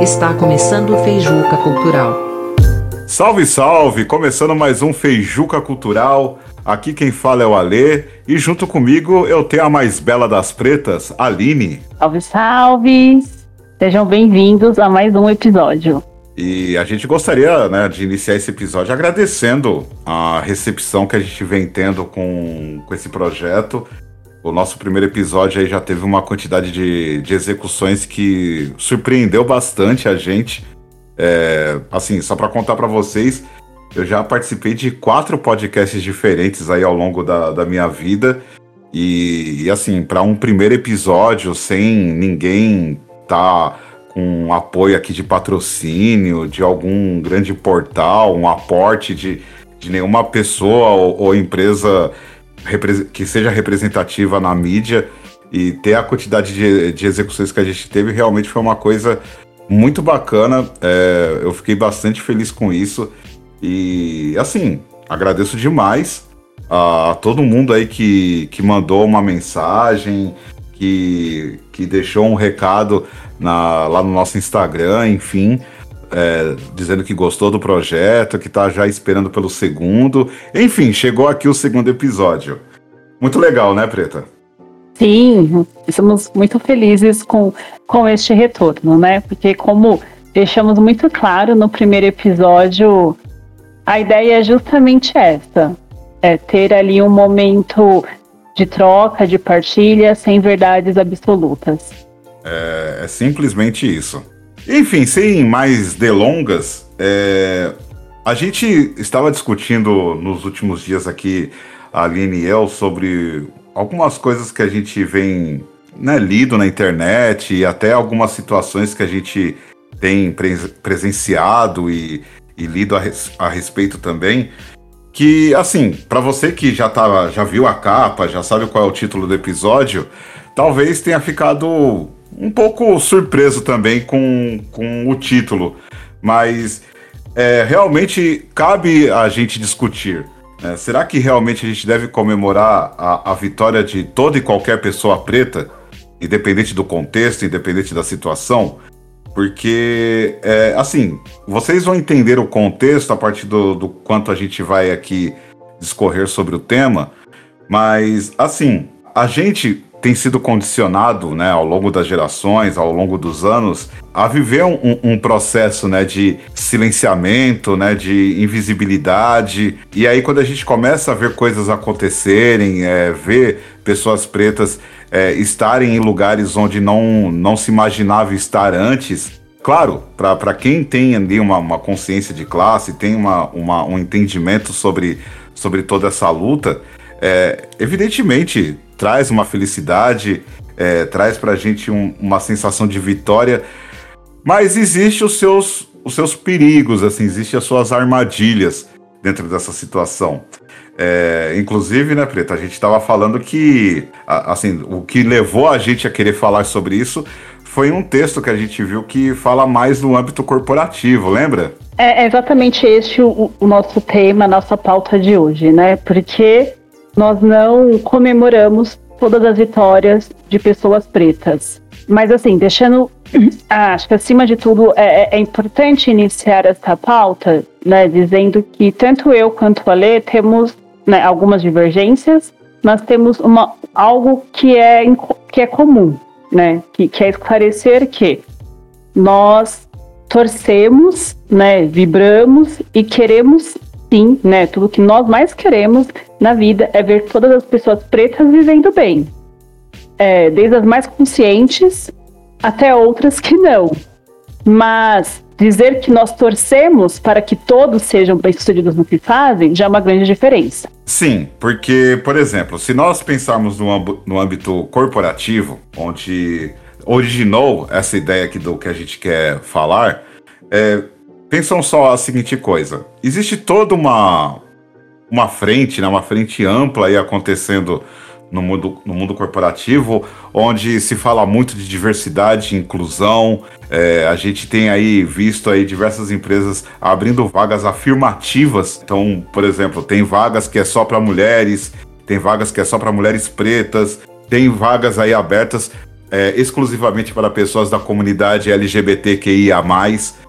Está começando o Feijuca Cultural. Salve, salve! Começando mais um Feijuca Cultural. Aqui quem fala é o Alê e junto comigo eu tenho a mais bela das pretas, Aline. Salve, salve! Sejam bem-vindos a mais um episódio. E a gente gostaria né, de iniciar esse episódio agradecendo a recepção que a gente vem tendo com, com esse projeto. O nosso primeiro episódio aí já teve uma quantidade de, de execuções que surpreendeu bastante a gente. É, assim, só para contar para vocês, eu já participei de quatro podcasts diferentes aí ao longo da, da minha vida. E, e assim, para um primeiro episódio sem ninguém tá com apoio aqui de patrocínio, de algum grande portal, um aporte de, de nenhuma pessoa ou, ou empresa que seja representativa na mídia e ter a quantidade de, de, execuções que a gente teve realmente foi uma coisa muito bacana. É, eu fiquei bastante feliz com isso. E assim, agradeço demais a, a todo mundo aí que, que mandou uma mensagem, que, que deixou um recado na, lá no nosso Instagram, enfim. É, dizendo que gostou do projeto, que tá já esperando pelo segundo. Enfim, chegou aqui o segundo episódio. Muito legal, né, Preta? Sim, estamos muito felizes com, com este retorno, né? Porque como deixamos muito claro no primeiro episódio, a ideia é justamente essa: é ter ali um momento de troca, de partilha, sem verdades absolutas. É, é simplesmente isso. Enfim, sem mais delongas, é, a gente estava discutindo nos últimos dias aqui, a Aline e eu, sobre algumas coisas que a gente vem né, lido na internet e até algumas situações que a gente tem presenciado e, e lido a, res, a, respeito também. Que, assim, para você que já, tá, já viu a capa, já sabe qual é o título do episódio, talvez tenha ficado um pouco surpreso também com, com o título, mas é, realmente cabe a gente discutir. Né? Será que realmente a gente deve comemorar a, a vitória de toda e qualquer pessoa preta, independente do contexto, independente da situação? Porque, é, assim, vocês vão entender o contexto a partir do, do quanto a gente vai aqui discorrer sobre o tema, mas, assim, a gente tem sido condicionado, né, ao longo das gerações, ao longo dos anos, a viver um, um, processo, né, de silenciamento, né, de invisibilidade. E aí quando a gente começa a ver coisas acontecerem, é, ver pessoas pretas é, estarem em lugares onde não, não se imaginava estar antes, Claro, para quem tem ali uma, uma, consciência de classe, tem uma, uma, um entendimento sobre, sobre toda essa luta, é, evidentemente traz uma felicidade, é, traz para a gente um, uma sensação de vitória, mas existe os seus, os seus perigos, assim, existe as suas armadilhas dentro dessa situação. É, inclusive, né, Preta, a gente estava falando que, assim, o que levou a gente a querer falar sobre isso foi um texto que a gente viu que fala mais no âmbito corporativo, lembra? É exatamente este o, o nosso tema, a nossa pauta de hoje, né? Porque nós não comemoramos todas as vitórias de pessoas pretas. Mas assim, deixando, acho que acima de tudo é, é, é importante iniciar essa pauta, né, dizendo que tanto eu quanto a Lê temos né, algumas divergências, mas temos uma, algo que é, que é comum, né, que, que é esclarecer que nós torcemos, né, vibramos e queremos sim, né, tudo que nós mais queremos na vida é ver todas as pessoas pretas vivendo bem. É, desde as mais conscientes até outras que não. Mas dizer que nós torcemos para que todos sejam bem-sucedidos no que fazem já é uma grande diferença. Sim, porque, por exemplo, se nós pensarmos no, no âmbito corporativo, onde originou essa ideia aqui do que a gente quer falar, é, pensam só a seguinte coisa: existe toda uma uma frente, né, uma frente ampla aí acontecendo no mundo, no mundo corporativo, onde se fala muito de diversidade inclusão. É, a gente tem aí visto aí diversas empresas abrindo vagas afirmativas. Então, por exemplo, tem vagas que é só para mulheres, tem vagas que é só para mulheres pretas, tem vagas aí abertas é, exclusivamente para pessoas da comunidade LGBTQIA,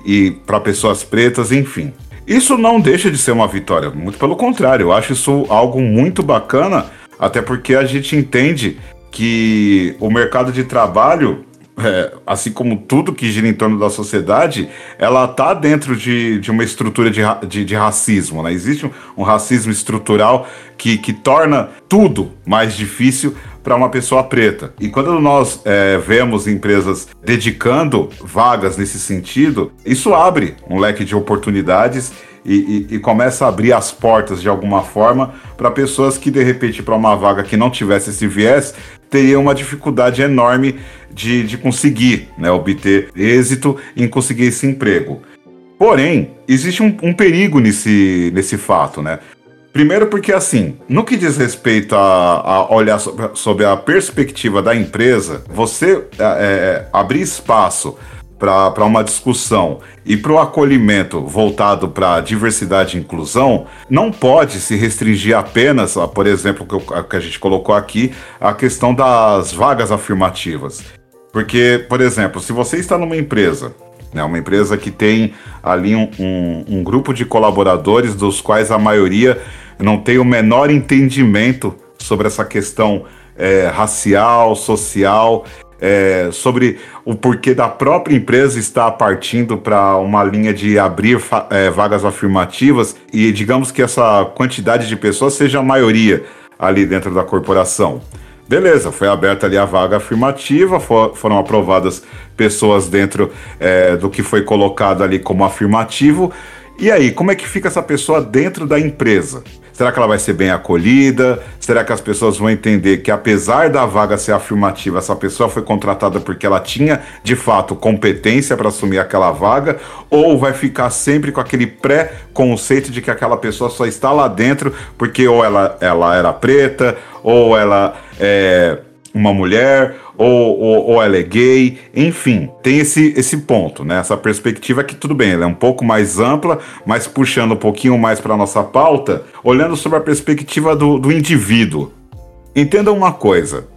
e para pessoas pretas, enfim. Isso não deixa de ser uma vitória, muito pelo contrário, eu acho isso algo muito bacana, até porque a gente entende que o mercado de trabalho é, assim como tudo que gira em torno da sociedade, ela está dentro de, de uma estrutura de, de, de racismo. Né? Existe um, um, racismo estrutural que, que torna tudo mais difícil para uma pessoa preta. E quando nós é, vemos empresas dedicando vagas nesse sentido, isso abre um leque de oportunidades e, e, e, começa a abrir as portas de alguma forma para pessoas que de repente para uma vaga que não tivesse esse viés teriam uma dificuldade enorme de, de conseguir né, obter êxito em conseguir esse emprego. Porém, existe um, um perigo nesse, nesse fato, né? Primeiro porque, assim, no que diz respeito a, a olhar sobre, a perspectiva da empresa, você é, é abrir espaço para uma discussão e para o acolhimento voltado para diversidade e inclusão, não pode se restringir apenas, a, por exemplo, que, que a gente colocou aqui, a questão das vagas afirmativas. Porque, por exemplo, se você está numa empresa, né, uma empresa que tem ali um, um, um grupo de colaboradores dos quais a maioria não tem o menor entendimento sobre essa questão é, racial, social é, sobre o porquê da própria empresa estar partindo para uma linha de abrir é, vagas afirmativas e digamos que essa quantidade de pessoas seja a maioria ali dentro da corporação. Beleza, foi aberta ali a vaga afirmativa, for, foram aprovadas pessoas dentro é, do que foi colocado ali como afirmativo. E aí, como é que fica essa pessoa dentro da empresa? Será que ela vai ser bem acolhida? Será que as pessoas vão entender que, apesar da vaga ser afirmativa, essa pessoa foi contratada porque ela tinha de fato competência para assumir aquela vaga? Ou vai ficar sempre com aquele pré-conceito de que aquela pessoa só está lá dentro porque ou ela, ela era preta, ou ela é uma mulher, ou, ou, ou, ela é gay, enfim, tem esse, esse ponto, né? Essa perspectiva que tudo bem, ela é um pouco mais ampla, mas puxando um pouquinho mais para nossa pauta, olhando sobre a perspectiva do, do indivíduo. Entenda uma coisa,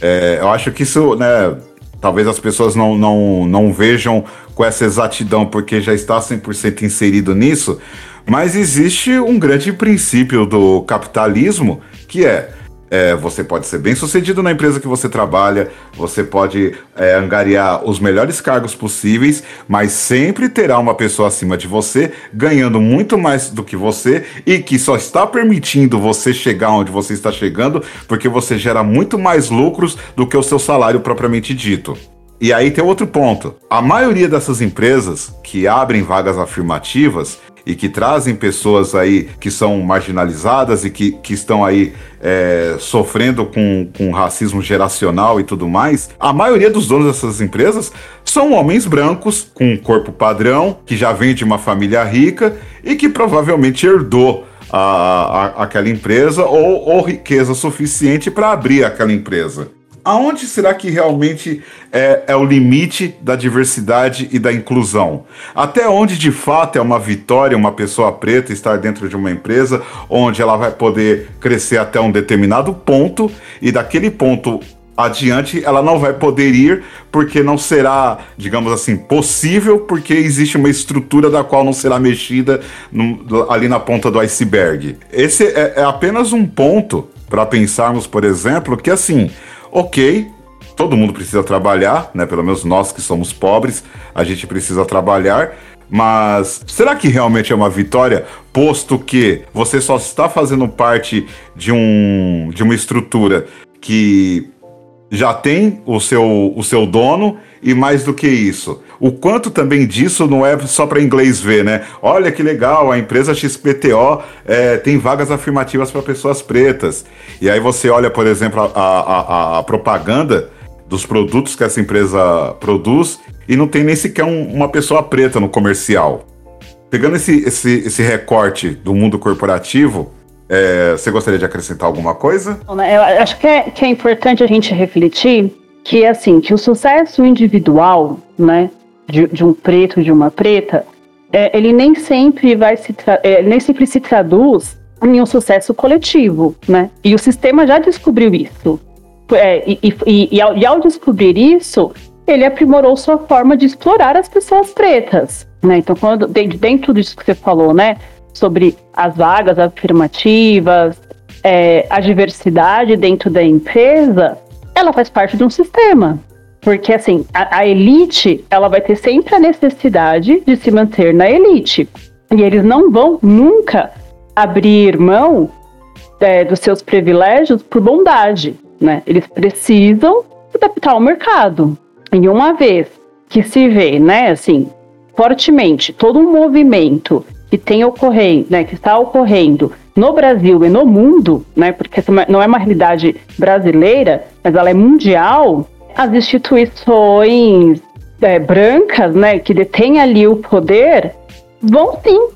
é, eu acho que isso, né? Talvez as pessoas não, não, não vejam com essa exatidão porque já está 100% inserido nisso, mas existe um grande princípio do capitalismo que é é, você pode ser bem sucedido na empresa que você trabalha, você pode é, angariar os melhores cargos possíveis, mas sempre terá uma pessoa acima de você ganhando muito mais do que você e que só está permitindo você chegar onde você está chegando porque você gera muito mais lucros do que o seu salário propriamente dito. E aí tem outro ponto. A maioria dessas empresas que abrem vagas afirmativas, e que trazem pessoas aí que são marginalizadas e que, que estão aí é, sofrendo com, com racismo geracional e tudo mais, a maioria dos donos dessas empresas são homens brancos com um corpo padrão, que já vem de uma família rica e que provavelmente herdou a, a, aquela empresa ou, ou riqueza suficiente para abrir aquela empresa aonde será que realmente é, é, o limite da diversidade e da inclusão? Até onde de fato é uma vitória uma pessoa preta estar dentro de uma empresa onde ela vai poder crescer até um determinado ponto e daquele ponto adiante ela não vai poder ir porque não será, digamos assim, possível porque existe uma estrutura da qual não será mexida no, ali na ponta do iceberg. Esse é, é apenas um ponto para pensarmos, por exemplo, que assim Ok, todo mundo precisa trabalhar, né? Pelo menos nós que somos pobres, a gente precisa trabalhar. Mas será que realmente é uma vitória, posto que você só está fazendo parte de, um, de uma estrutura que já tem o seu, o seu dono e mais do que isso, o quanto também disso não é só para inglês ver, né? Olha que legal, a empresa XPTO é, tem vagas afirmativas para pessoas pretas. E aí você olha, por exemplo, a, a, a, propaganda dos produtos que essa empresa produz e não tem nem sequer um, uma pessoa preta no comercial. Pegando esse, esse, esse recorte do mundo corporativo, é, você gostaria de acrescentar alguma coisa? Né, eu acho que é, que é importante a gente refletir que assim que o sucesso individual, né, de, de um preto, de uma preta, é, ele nem sempre vai se é, nem sempre se traduz em um sucesso coletivo, né? E o sistema já descobriu isso. é, e, e, e, ao, e ao descobrir isso, ele aprimorou sua forma de explorar as pessoas pretas. Né? Então, quando, dentro disso que você falou, né, sobre as vagas afirmativas, é, a diversidade dentro da empresa, ela faz parte de um sistema. Porque, assim, a, a, elite, ela vai ter sempre a necessidade de se manter na elite. E eles não vão nunca abrir mão é, dos seus privilégios por bondade, né? Eles precisam adaptar ao mercado. E uma vez que se vê, né, assim, fortemente todo um movimento que tem ocorrendo, né, que está ocorrendo no Brasil e no mundo, né, porque não é uma realidade brasileira, mas ela é mundial, as instituições é, brancas, né, que detêm ali o poder, vão sim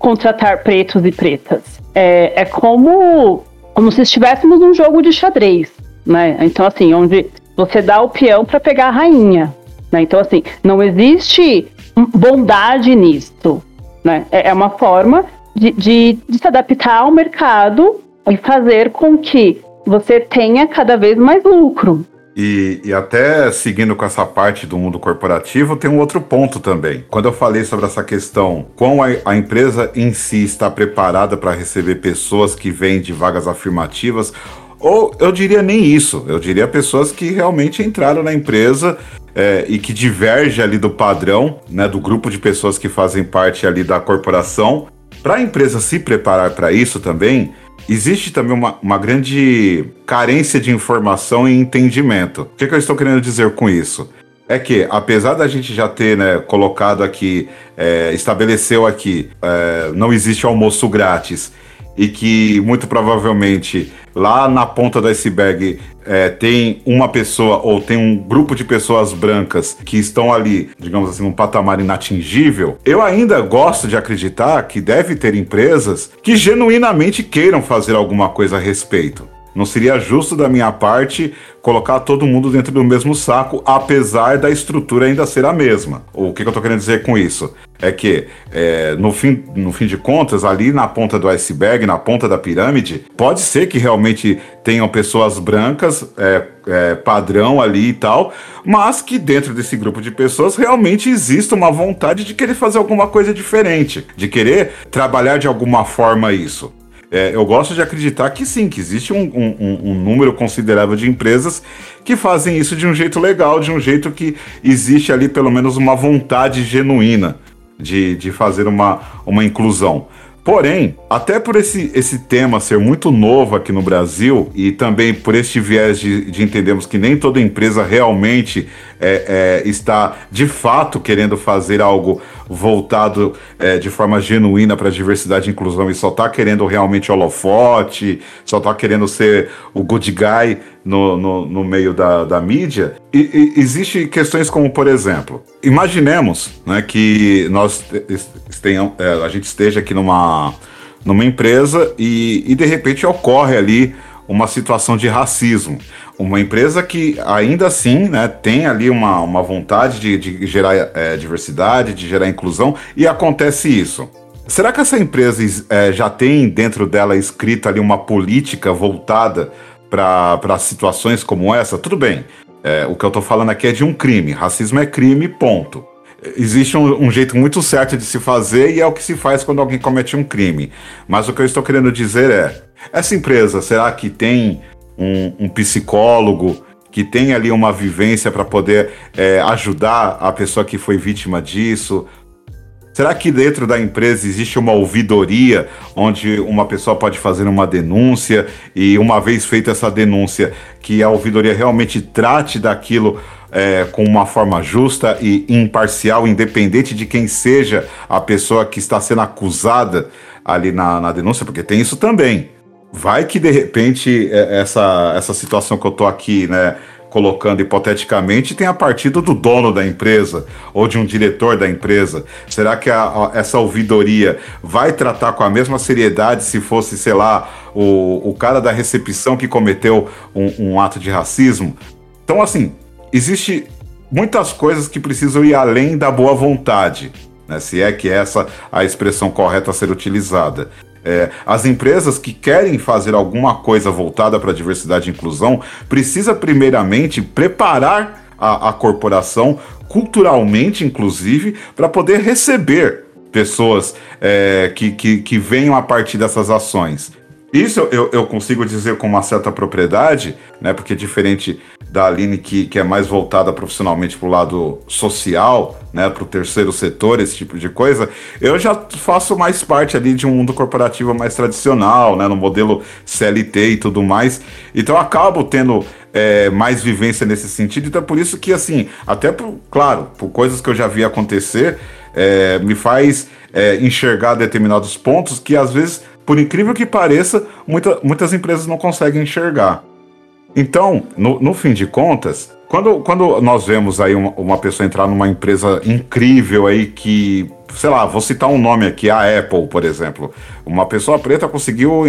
contratar pretos e pretas. É, é como, como se estivéssemos num jogo de xadrez, né? Então, assim, onde você dá o peão para pegar a rainha. Né? Então, assim, não existe bondade nisso. Né? É, é uma forma de, de, de se adaptar ao mercado e fazer com que você tenha cada vez mais lucro. E, e, até seguindo com essa parte do mundo corporativo, tem um outro ponto também. Quando eu falei sobre essa questão, quão a, a empresa em si está preparada para receber pessoas que vêm de vagas afirmativas, ou eu diria nem isso, eu diria pessoas que realmente entraram na empresa é, e que diverge ali do padrão, né, do grupo de pessoas que fazem parte ali da corporação. Para a empresa se preparar para isso também, existe também uma, uma grande carência de informação e entendimento. O que, que eu estou querendo dizer com isso? é que, apesar da gente já ter né, colocado aqui, é, estabeleceu aqui, é, não existe almoço grátis, e que muito provavelmente lá na ponta do iceberg é, tem uma pessoa ou tem um grupo de pessoas brancas que estão ali, digamos assim, num patamar inatingível, eu ainda gosto de acreditar que deve ter empresas que genuinamente queiram fazer alguma coisa a respeito. Não seria justo da minha parte colocar todo mundo dentro do mesmo saco, apesar da estrutura ainda ser a mesma. O que, que eu estou querendo dizer com isso? É que, é, no, fim, no fim de contas, ali na ponta do iceberg, na ponta da pirâmide, pode ser que realmente tenham pessoas brancas, é, é, padrão ali e tal, mas que dentro desse grupo de pessoas realmente exista uma vontade de querer fazer alguma coisa diferente, de querer trabalhar de alguma forma isso. É, eu gosto de acreditar que sim, que existe um, um, um, número considerável de empresas que fazem isso de um jeito legal, de um jeito que existe ali pelo menos uma vontade genuína de, de fazer uma, uma inclusão. Porém, até por esse, esse tema ser muito novo aqui no Brasil e também por este viés de, de entendermos que nem toda empresa realmente é, é, está de fato querendo fazer algo voltado é, de forma genuína para diversidade e inclusão e só está querendo realmente holofote, só está querendo ser o good guy no, no, no meio da, da mídia. E, e existe questões como, por exemplo, imaginemos né, que nós tenham, é, a gente esteja aqui numa, numa empresa e, e de repente ocorre ali uma situação de racismo. Uma empresa que ainda assim né, tem ali uma, uma vontade de, de gerar é, diversidade, de gerar inclusão, e acontece isso. Será que essa empresa é, já tem dentro dela escrita ali uma política voltada para situações como essa? Tudo bem, é, o que eu estou falando aqui é de um crime. Racismo é crime, ponto. Existe um, um, jeito muito certo de se fazer e é o que se faz quando alguém comete um crime. Mas o que eu estou querendo dizer é: essa empresa, será que tem um, um psicólogo que tem ali uma vivência para poder é, ajudar a pessoa que foi vítima disso? Será que dentro da empresa existe uma ouvidoria onde uma pessoa pode fazer uma denúncia e, uma vez feita essa denúncia, que a ouvidoria realmente trate daquilo é, com uma forma justa e imparcial, independente de quem seja a pessoa que está sendo acusada ali na, na denúncia? Porque tem isso também. Vai que de repente é, essa, essa situação que eu tô aqui, né, colocando hipoteticamente, tem a partida do dono da empresa ou de um diretor da empresa. Será que a, a, essa ouvidoria vai tratar com a mesma seriedade se fosse, sei lá, o, o cara da recepção que cometeu um, um ato de racismo? Então, assim, existe muitas coisas que precisam ir além da boa vontade, né? se é que essa a expressão correta a ser utilizada. É, as empresas que querem fazer alguma coisa voltada para diversidade e inclusão precisa primeiramente preparar a, a corporação culturalmente, inclusive, para poder receber pessoas é, que, que, que venham a partir dessas ações. Isso eu, eu consigo dizer com uma certa propriedade, né? Porque diferente da Aline, que, que é mais voltada profissionalmente para o lado social, né? Para o terceiro setor, esse tipo de coisa, eu já faço mais parte ali de um mundo corporativo mais tradicional, né? No modelo CLT e tudo mais. Então eu acabo tendo é, mais vivência nesse sentido. Então é por isso que, assim, até por, claro, por coisas que eu já vi acontecer, é, me faz é, enxergar determinados pontos que às vezes por incrível que pareça, muita, muitas empresas não conseguem enxergar. Então, no, no fim de contas, quando, quando nós vemos aí uma, uma, pessoa entrar numa empresa incrível aí que, sei lá, vou citar um nome aqui, a Apple, por exemplo. Uma pessoa preta conseguiu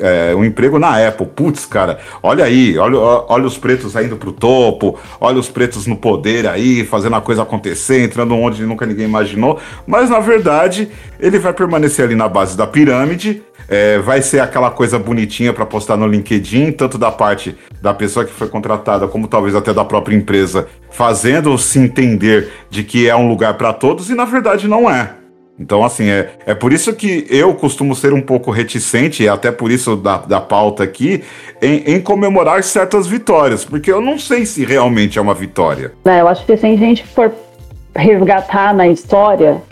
é, um emprego na Apple. Putz, cara, olha aí, olha, olha os pretos indo pro topo, olha os pretos no poder aí, fazendo a coisa acontecer, entrando onde nunca ninguém imaginou. Mas na verdade, ele vai permanecer ali na base da pirâmide é, vai ser aquela coisa bonitinha para postar no LinkedIn, tanto da parte da pessoa que foi contratada, como talvez até da própria empresa, fazendo se entender de que é um lugar para todos e na verdade não é. Então, assim, é, é por isso que eu costumo ser um pouco reticente, e até por isso da, da pauta aqui, em, em, comemorar certas vitórias, porque eu não sei se realmente é uma vitória. É, eu acho que se a gente for resgatar na história,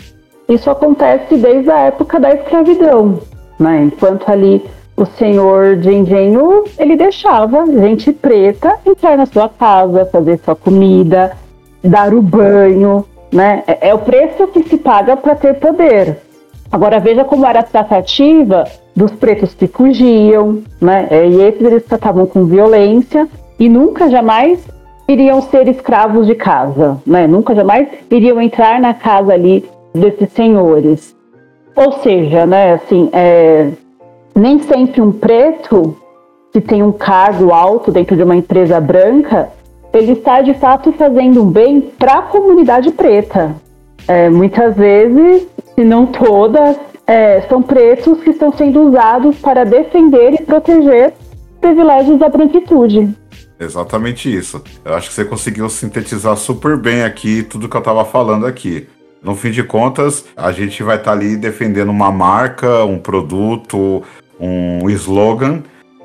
isso acontece desde a época da escravidão né? Enquanto ali o senhor de engenho, ele deixava gente preta entrar na sua casa, fazer sua comida, dar o banho, né? É, é o preço que se paga para ter poder. Agora veja como era a tratativa dos pretos que fugiam, né? É, e esses eles tratavam com violência e nunca jamais iriam ser escravos de casa, né? Nunca jamais iriam entrar na casa ali desses senhores. Ou seja, né, assim, é, nem sempre um preto que tem um cargo alto dentro de uma empresa branca, ele está de fato fazendo um bem para a comunidade preta. É, muitas vezes, se não todas, é, são pretos que estão sendo usados para defender e proteger privilégios da branquitude. Exatamente isso. Eu acho que você conseguiu sintetizar super bem aqui tudo que eu estava falando aqui. No fim de contas, a gente vai estar tá ali defendendo uma marca, um produto, um slogan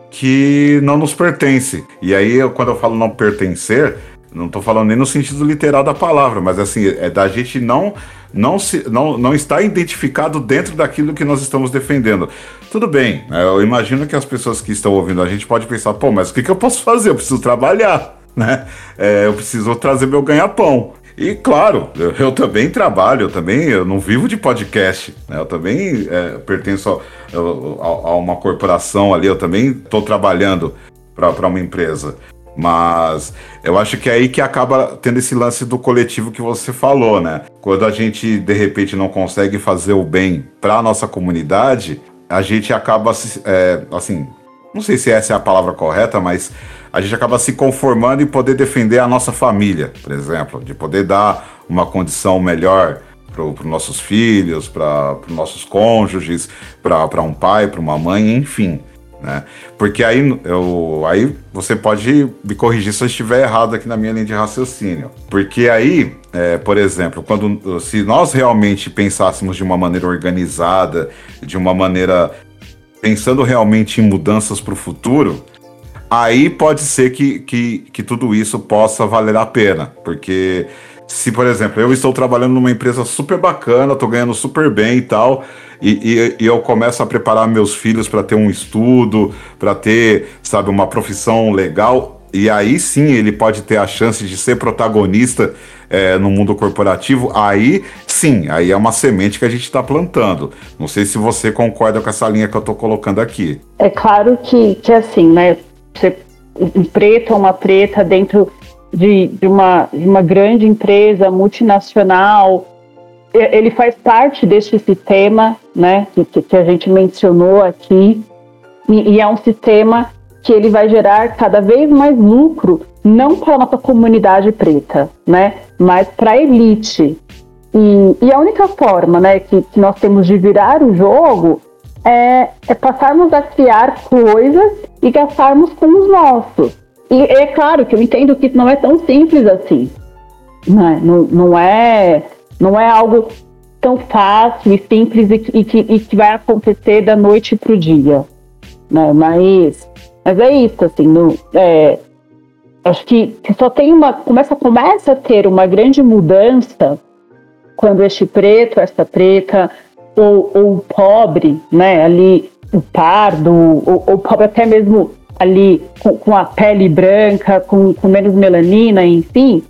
que não nos pertence. E aí, quando eu falo não pertencer, não estou falando nem no sentido literal da palavra, mas assim, é da gente não não, se, não, não está identificado dentro daquilo que nós estamos defendendo. Tudo bem, né? eu imagino que as pessoas que estão ouvindo a gente podem pensar, pô, mas o que, que eu posso fazer? Eu preciso trabalhar, né? É, eu preciso trazer meu ganha-pão. E claro, eu, eu, também trabalho, eu também eu não vivo de podcast, né? Eu também é, pertenço a, a, a, uma corporação ali, eu também estou trabalhando para uma empresa. Mas eu acho que é aí que acaba tendo esse lance do coletivo que você falou, né? Quando a gente de repente não consegue fazer o bem para a nossa comunidade, a gente acaba é, assim, não sei se essa é a palavra correta, mas a gente acaba se conformando em poder defender a nossa família, por exemplo, de poder dar uma condição melhor para os nossos filhos, para os nossos cônjuges, para um pai, para uma mãe, enfim. Né? Porque aí, eu, aí você pode me corrigir se eu estiver errado aqui na minha linha de raciocínio. Porque aí, é, por exemplo, quando se nós realmente pensássemos de uma maneira organizada, de uma maneira pensando realmente em mudanças para o futuro, aí pode ser que, que, que tudo isso possa valer a pena. Porque se, por exemplo, eu estou trabalhando numa empresa super bacana, estou ganhando super bem e tal, e, e, e eu começo a preparar meus filhos para ter um estudo, para ter, sabe, uma profissão legal, e aí sim ele pode ter a chance de ser protagonista é, no mundo corporativo, aí sim, aí é uma semente que a gente está plantando. Não sei se você concorda com essa linha que eu estou colocando aqui. É claro que, que assim, né? Você, um preto ou uma preta dentro de, de, uma, de uma grande empresa multinacional, ele faz parte desse sistema, né? Que, que a gente mencionou aqui, e, e é um sistema que ele vai gerar cada vez mais lucro, não para a nossa comunidade preta, né, mas para a elite. E, e, a única forma né, que, que, nós temos de virar o jogo é, é passarmos a criar coisas e gastarmos com os nossos. E é claro que eu entendo que não é tão simples assim. Né? Não, não, é, não é algo tão fácil e simples e, e, que, e que vai acontecer da noite para o dia. Né? Mas, mas é isso, assim, no, é, acho que, só tem uma. Começa, começa a ter uma grande mudança quando este preto, esta preta, ou, ou pobre, né, ali, o pardo, ou, pobre até mesmo ali com, com a pele branca, com, com, menos melanina, enfim,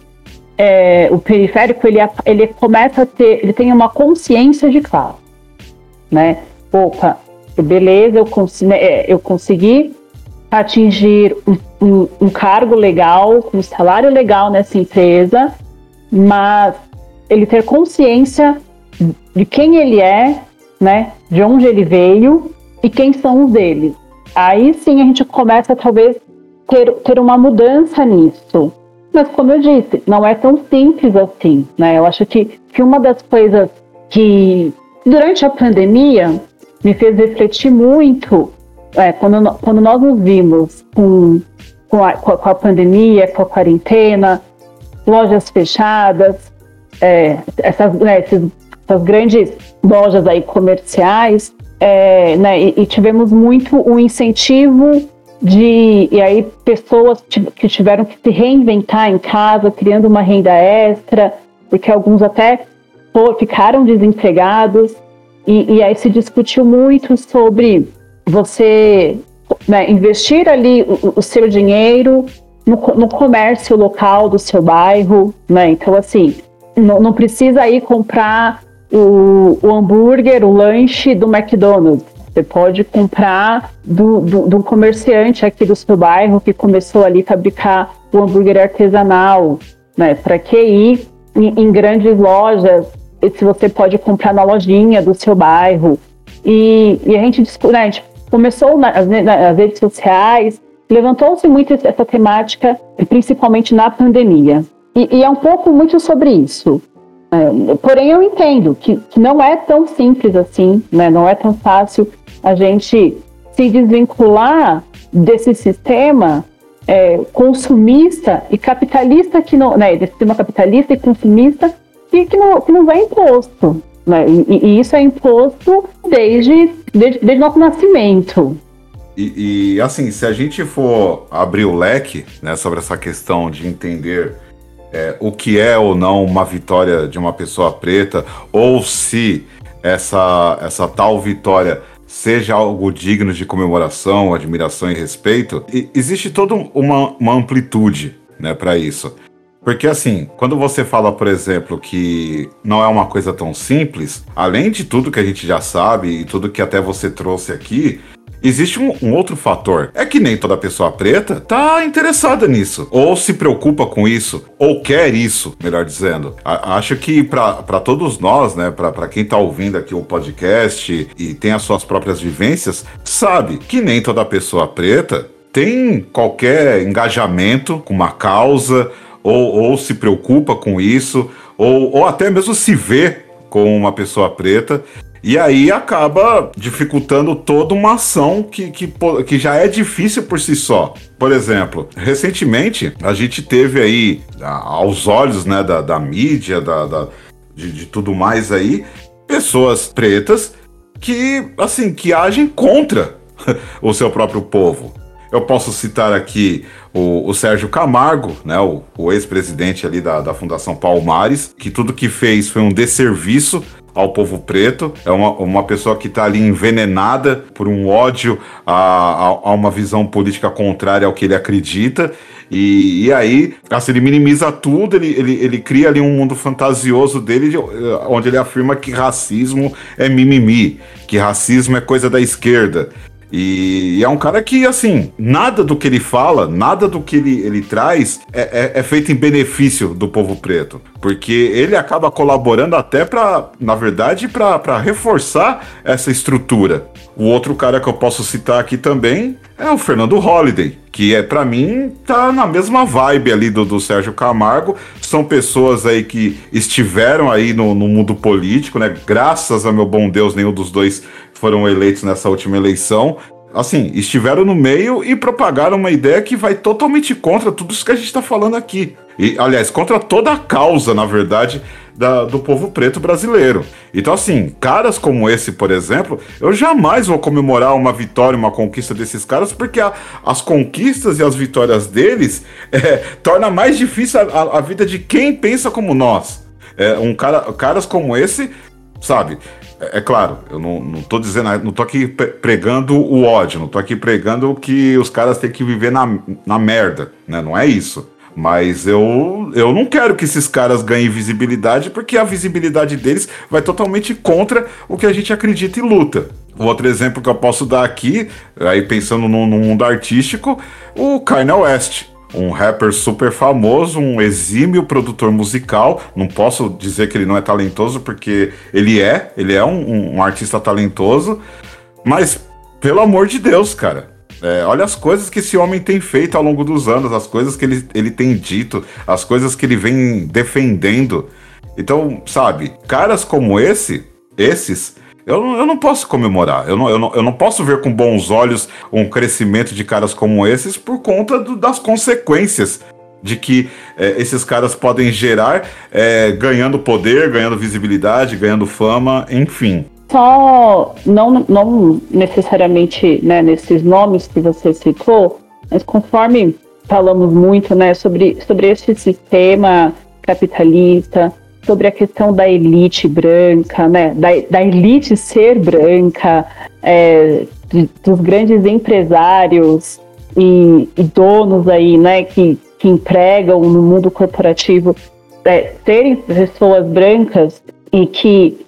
é, o periférico ele, ele começa a ter, ele tem uma consciência de classe, né? Opa, beleza, eu, consegui, é, eu consegui atingir um, um, um cargo legal, um salário legal nessa empresa, mas ele ter consciência de quem ele é, né? De onde ele veio e quem são os deles. Aí sim a gente começa talvez ter, ter uma mudança nisso. Mas como eu disse, não é tão simples assim, né? Eu acho que, que uma das coisas que durante a pandemia me fez refletir muito é, quando, quando nós nos vimos com, com, a, com a pandemia, com a quarentena, lojas fechadas, é, essas, né, essas grandes lojas aí comerciais, é, né, e, e, tivemos muito o incentivo de e aí pessoas que tiveram que se reinventar em casa, criando uma renda extra, porque alguns até ficaram desempregados e, e aí se discutiu muito sobre você né, investir ali o, o seu dinheiro no, no, comércio local do seu bairro, né? Então assim não, não precisa ir comprar o, o hambúrguer, o lanche do McDonald's. Você pode comprar do, do, do, comerciante aqui do seu bairro que começou ali a fabricar o hambúrguer artesanal, né? Para que ir em, em, grandes lojas se você pode comprar na lojinha do seu bairro? E, e a, gente, né, a gente começou nas, nas redes sociais, levantou-se muito essa temática, principalmente na pandemia. E, e, é um pouco muito sobre isso. É, porém, eu entendo que, que, não é tão simples assim, né? não é tão fácil a gente se desvincular desse sistema é, consumista e capitalista que não, né, desse sistema capitalista e consumista que, que, não, que não é imposto. Né? E, e, isso é imposto desde, desde, desde nosso nascimento. E, e, assim, se a gente for abrir o leque né, sobre essa questão de entender é, o que é ou não uma vitória de uma pessoa preta, ou se essa, essa tal vitória seja algo digno de comemoração, admiração e respeito, e existe toda uma, uma amplitude né, para isso. Porque assim, quando você fala, por exemplo, que não é uma coisa tão simples, além de tudo que a gente já sabe e tudo que até você trouxe aqui, Existe um, um, outro fator. É que nem toda pessoa preta tá interessada nisso. Ou se preocupa com isso. Ou quer isso, melhor dizendo. A, acho que para todos nós, né? para quem tá ouvindo aqui o podcast e tem as suas próprias vivências, sabe que nem toda pessoa preta tem qualquer engajamento com uma causa. Ou, ou se preocupa com isso. Ou, ou até mesmo se vê com uma pessoa preta. E aí acaba dificultando toda uma ação que, que, que já é difícil por si só. Por exemplo, recentemente a gente teve aí, aos olhos né, da, da mídia, da, da de, de tudo mais aí, pessoas pretas que, assim, que agem contra o seu próprio povo. Eu posso citar aqui o, o Sérgio Camargo, né, o, o ex-presidente ali da, da Fundação Palmares, que tudo que fez foi um desserviço ao povo preto, é uma, uma pessoa que está ali envenenada por um ódio a, a, a, uma visão política contrária ao que ele acredita. E, e aí, assim, ele minimiza tudo, ele, ele, ele cria ali um mundo fantasioso dele, onde ele afirma que racismo é mimimi, que racismo é coisa da esquerda. E, é um cara que, assim, nada do que ele fala, nada do que ele, ele traz é, é, é feito em benefício do povo preto. Porque ele acaba colaborando até para, na verdade, para reforçar essa estrutura. O outro cara que eu posso citar aqui também é o Fernando Holliday, que é para mim tá na mesma vibe ali do, do Sérgio Camargo. São pessoas aí que estiveram aí no, no mundo político, né? Graças a meu bom Deus, nenhum dos dois foram eleitos nessa última eleição assim, estiveram no meio e propagaram uma ideia que vai totalmente contra tudo isso que a gente está falando aqui. E, aliás, contra toda a causa, na verdade, da, do povo preto brasileiro. Então, assim, caras como esse, por exemplo, eu jamais vou comemorar uma vitória, uma conquista desses caras, porque a, as conquistas e as vitórias deles é, torna mais difícil a, a, vida de quem pensa como nós. É, um cara, caras como esse, sabe? É, é, claro, eu não, não tô dizendo, não tô aqui pregando o ódio, não tô aqui pregando que os caras têm que viver na, na merda, né? Não é isso. Mas eu, eu não quero que esses caras ganhem visibilidade, porque a visibilidade deles vai totalmente contra o que a gente acredita e luta. Outro exemplo que eu posso dar aqui, aí pensando no, no mundo artístico, o Kanye West um rapper super famoso, um exímio produtor musical. Não posso dizer que ele não é talentoso, porque ele é, ele é um, um artista talentoso. Mas, pelo amor de Deus, cara, é, olha as coisas que esse homem tem feito ao longo dos anos, as coisas que ele, ele tem dito, as coisas que ele vem defendendo. Então, sabe, caras como esse, esses, eu eu não posso comemorar. Eu não, eu, não, eu não posso ver com bons olhos um crescimento de caras como esses por conta do, das consequências de que é, esses caras podem gerar é, ganhando poder, ganhando visibilidade, ganhando fama, enfim só não, não necessariamente né, nesses nomes que você citou, mas conforme falamos muito né, sobre, sobre esse sistema capitalista, sobre a questão da elite branca, né, da, da elite ser branca, é, dos grandes empresários e, e, donos aí, né, que, que empregam no mundo corporativo, é, serem pessoas brancas e que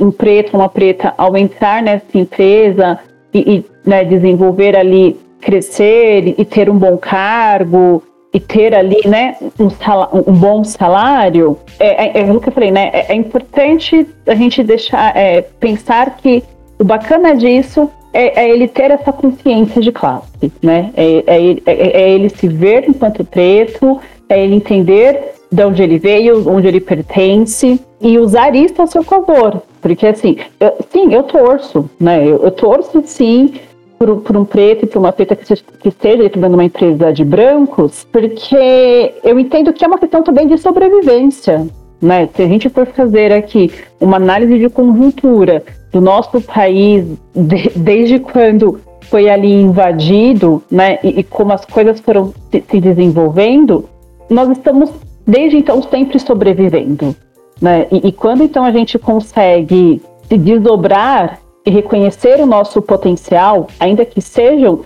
um preto, uma preta, ao entrar nessa empresa e, e né, desenvolver ali, crescer e ter um bom cargo e ter ali, né, um, salário, um bom salário, é, é, é, o que eu falei, né, é, é importante a gente deixar, é, pensar que o bacana disso é, é, ele ter essa consciência de classe, né, é, é, é, é ele se ver enquanto preto, é ele entender de onde ele veio, onde ele pertence e usar isso a seu favor. Porque assim, eu, sim, eu torço, né? Eu, eu torço sim por, um preto e por uma preta que, seja, que esteja uma empresa de brancos, porque eu entendo que é uma questão também de sobrevivência. Né? Se a gente for fazer aqui uma análise de conjuntura do nosso país, de, desde quando foi ali invadido, né, e, e como as coisas foram se, se desenvolvendo, nós estamos desde então sempre sobrevivendo. Né? E, e quando então a gente consegue se desdobrar e reconhecer o nosso potencial, ainda que sejam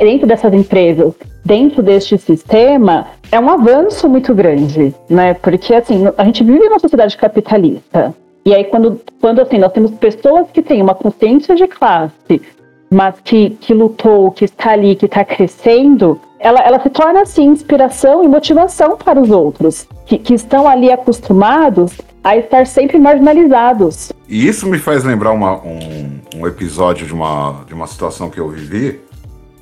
dentro dessas empresas, dentro deste sistema, é um avanço muito grande, né? Porque assim, a gente vive numa sociedade capitalista. E aí quando, quando assim, nós temos pessoas que têm uma consciência de classe, mas que, que lutou, que está ali, que está crescendo, ela, ela se torna assim inspiração e motivação para os outros que, que estão ali acostumados a estar sempre marginalizados. E isso me faz lembrar uma, um, um episódio de uma, de uma situação que eu vivi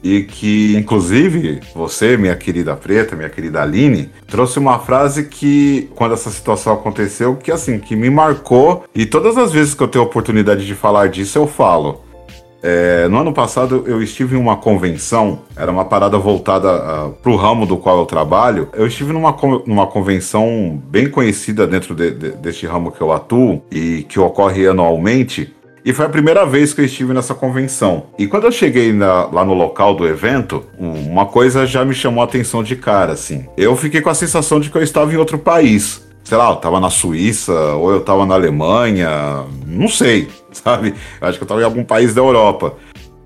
e que, inclusive, você, minha querida Preta, minha querida Aline, trouxe uma frase que, quando essa situação aconteceu, que assim, que me marcou e todas as vezes que eu tenho a oportunidade de falar disso, eu falo. É, no ano passado eu estive em uma convenção, era uma parada voltada uh, ah, para o ramo do qual eu trabalho. Eu estive numa, numa convenção bem conhecida dentro de, de, deste ramo que eu atuo e que ocorre anualmente. E foi a primeira vez que eu estive nessa convenção. E quando eu cheguei na, lá no local do evento, uma coisa já me chamou a atenção de cara, assim. Eu fiquei com a sensação de que eu estava em outro país sei lá, eu tava na Suíça ou eu tava na Alemanha, não sei, sabe? Eu acho que eu tava em algum país da Europa.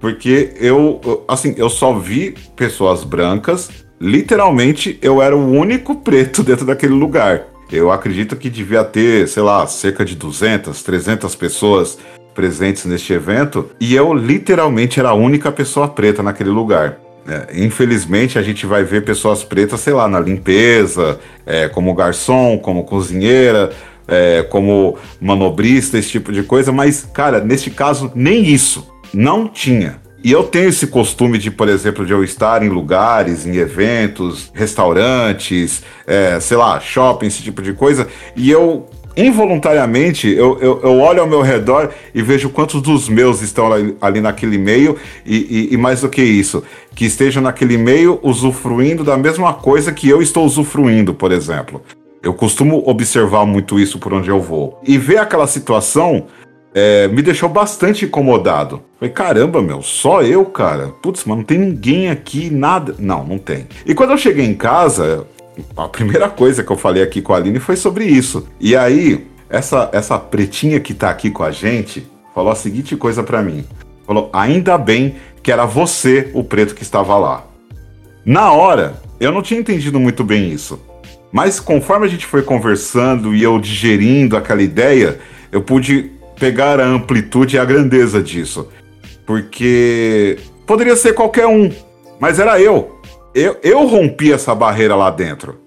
Porque eu, assim, eu só vi pessoas brancas, literalmente eu era o único preto dentro daquele lugar. Eu acredito que devia ter, sei lá, cerca de 200, 300 pessoas presentes neste evento e eu literalmente era a única pessoa preta naquele lugar. É, infelizmente, a gente vai ver pessoas pretas, sei lá, na limpeza, é, como garçom, como cozinheira, é, como manobrista, esse tipo de coisa, mas, cara, neste caso, nem isso. Não tinha. E eu tenho esse costume de, por exemplo, de eu estar em lugares, em eventos, restaurantes, é, sei lá, shopping, esse tipo de coisa, e eu involuntariamente eu, eu, eu, olho ao meu redor e vejo quantos dos meus estão ali, ali naquele meio e, e, e, mais do que isso, que estejam naquele meio usufruindo da mesma coisa que eu estou usufruindo, por exemplo. Eu costumo observar muito isso por onde eu vou. E ver aquela situação é, me deixou bastante incomodado. Falei, caramba, meu, só eu, cara. Putz, mas não tem ninguém aqui, nada. Não, não tem. E quando eu cheguei em casa, a primeira coisa que eu falei aqui com a Aline foi sobre isso. E aí, essa, essa pretinha que tá aqui com a gente falou a seguinte coisa para mim. Falou, ainda bem que era você o preto que estava lá. Na hora, eu não tinha entendido muito bem isso. Mas conforme a gente foi conversando e eu digerindo aquela ideia, eu pude pegar a amplitude e a grandeza disso. Porque poderia ser qualquer um, mas era eu. Eu, eu rompi essa barreira lá dentro.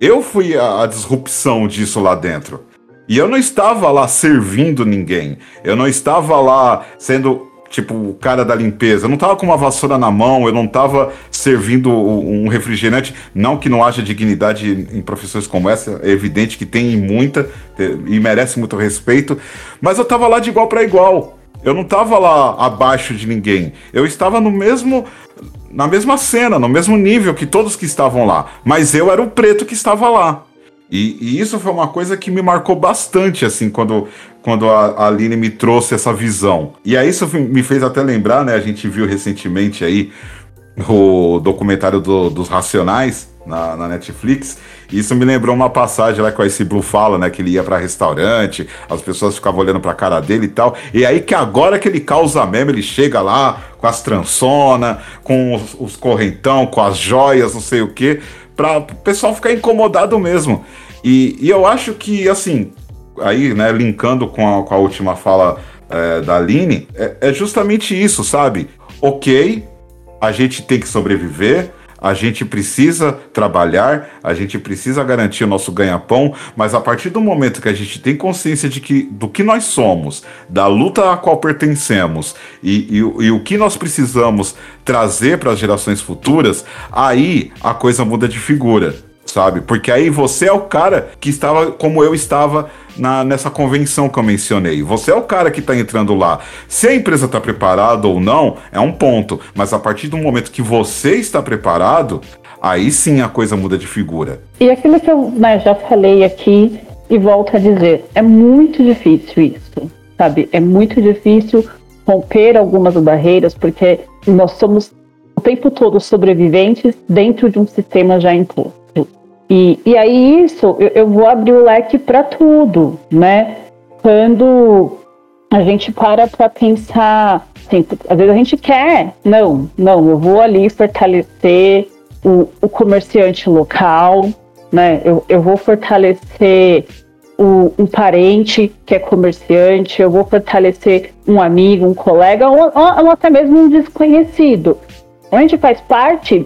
Eu fui a, a disrupção disso lá dentro. E eu não estava lá servindo ninguém. Eu não estava lá sendo tipo, o cara da limpeza. Eu não tava com uma vassoura na mão, eu não tava servindo um refrigerante. Não que não haja dignidade em profissões como essa, é evidente que tem muita e merece muito respeito, mas eu tava lá de igual para igual. Eu não tava lá abaixo de ninguém. Eu estava no mesmo na mesma cena, no mesmo nível que todos que estavam lá, mas eu era o preto que estava lá. E, e, isso foi uma coisa que me marcou bastante, assim, quando, quando a, Aline me trouxe essa visão. E aí isso me fez até lembrar, né? A gente viu recentemente aí o documentário do, dos Racionais na, na, Netflix. Isso me lembrou uma passagem lá que o Ice Blue fala, né? Que ele ia para restaurante, as pessoas ficavam olhando pra cara dele e tal. E aí que agora que ele causa mesmo, ele chega lá com as transona, com os, os correntão, com as joias, não sei o quê para o pessoal ficar incomodado mesmo. E, e, eu acho que, assim, aí, né, linkando com a, com a última fala é, da Aline, é, é justamente isso, sabe? Ok, a gente tem que sobreviver, a gente precisa trabalhar, a gente precisa garantir o nosso ganha-pão, mas a partir do momento que a gente tem consciência de que, do que nós somos, da luta a qual pertencemos e, e, e o que nós precisamos trazer para as gerações futuras, aí a coisa muda de figura, sabe? Porque aí você é o cara que estava como eu estava na, nessa convenção que eu mencionei. Você é o cara que está entrando lá. Se a empresa está preparada ou não, é um ponto. Mas a partir do momento que você está preparado, aí sim a coisa muda de figura. E aquilo que eu né, já falei aqui e volto a dizer, é muito difícil isso, sabe? É muito difícil romper algumas barreiras, porque nós somos o tempo todo sobreviventes dentro de um sistema já imposto. E, e aí isso, eu, eu vou abrir o leque para tudo, né? Quando a gente para para pensar, assim, às vezes a gente quer, não, não, eu vou ali fortalecer o, o comerciante local, né? Eu, eu vou fortalecer o, parente que é comerciante, eu vou fortalecer um amigo, um colega, ou, ou até mesmo um desconhecido. A gente faz parte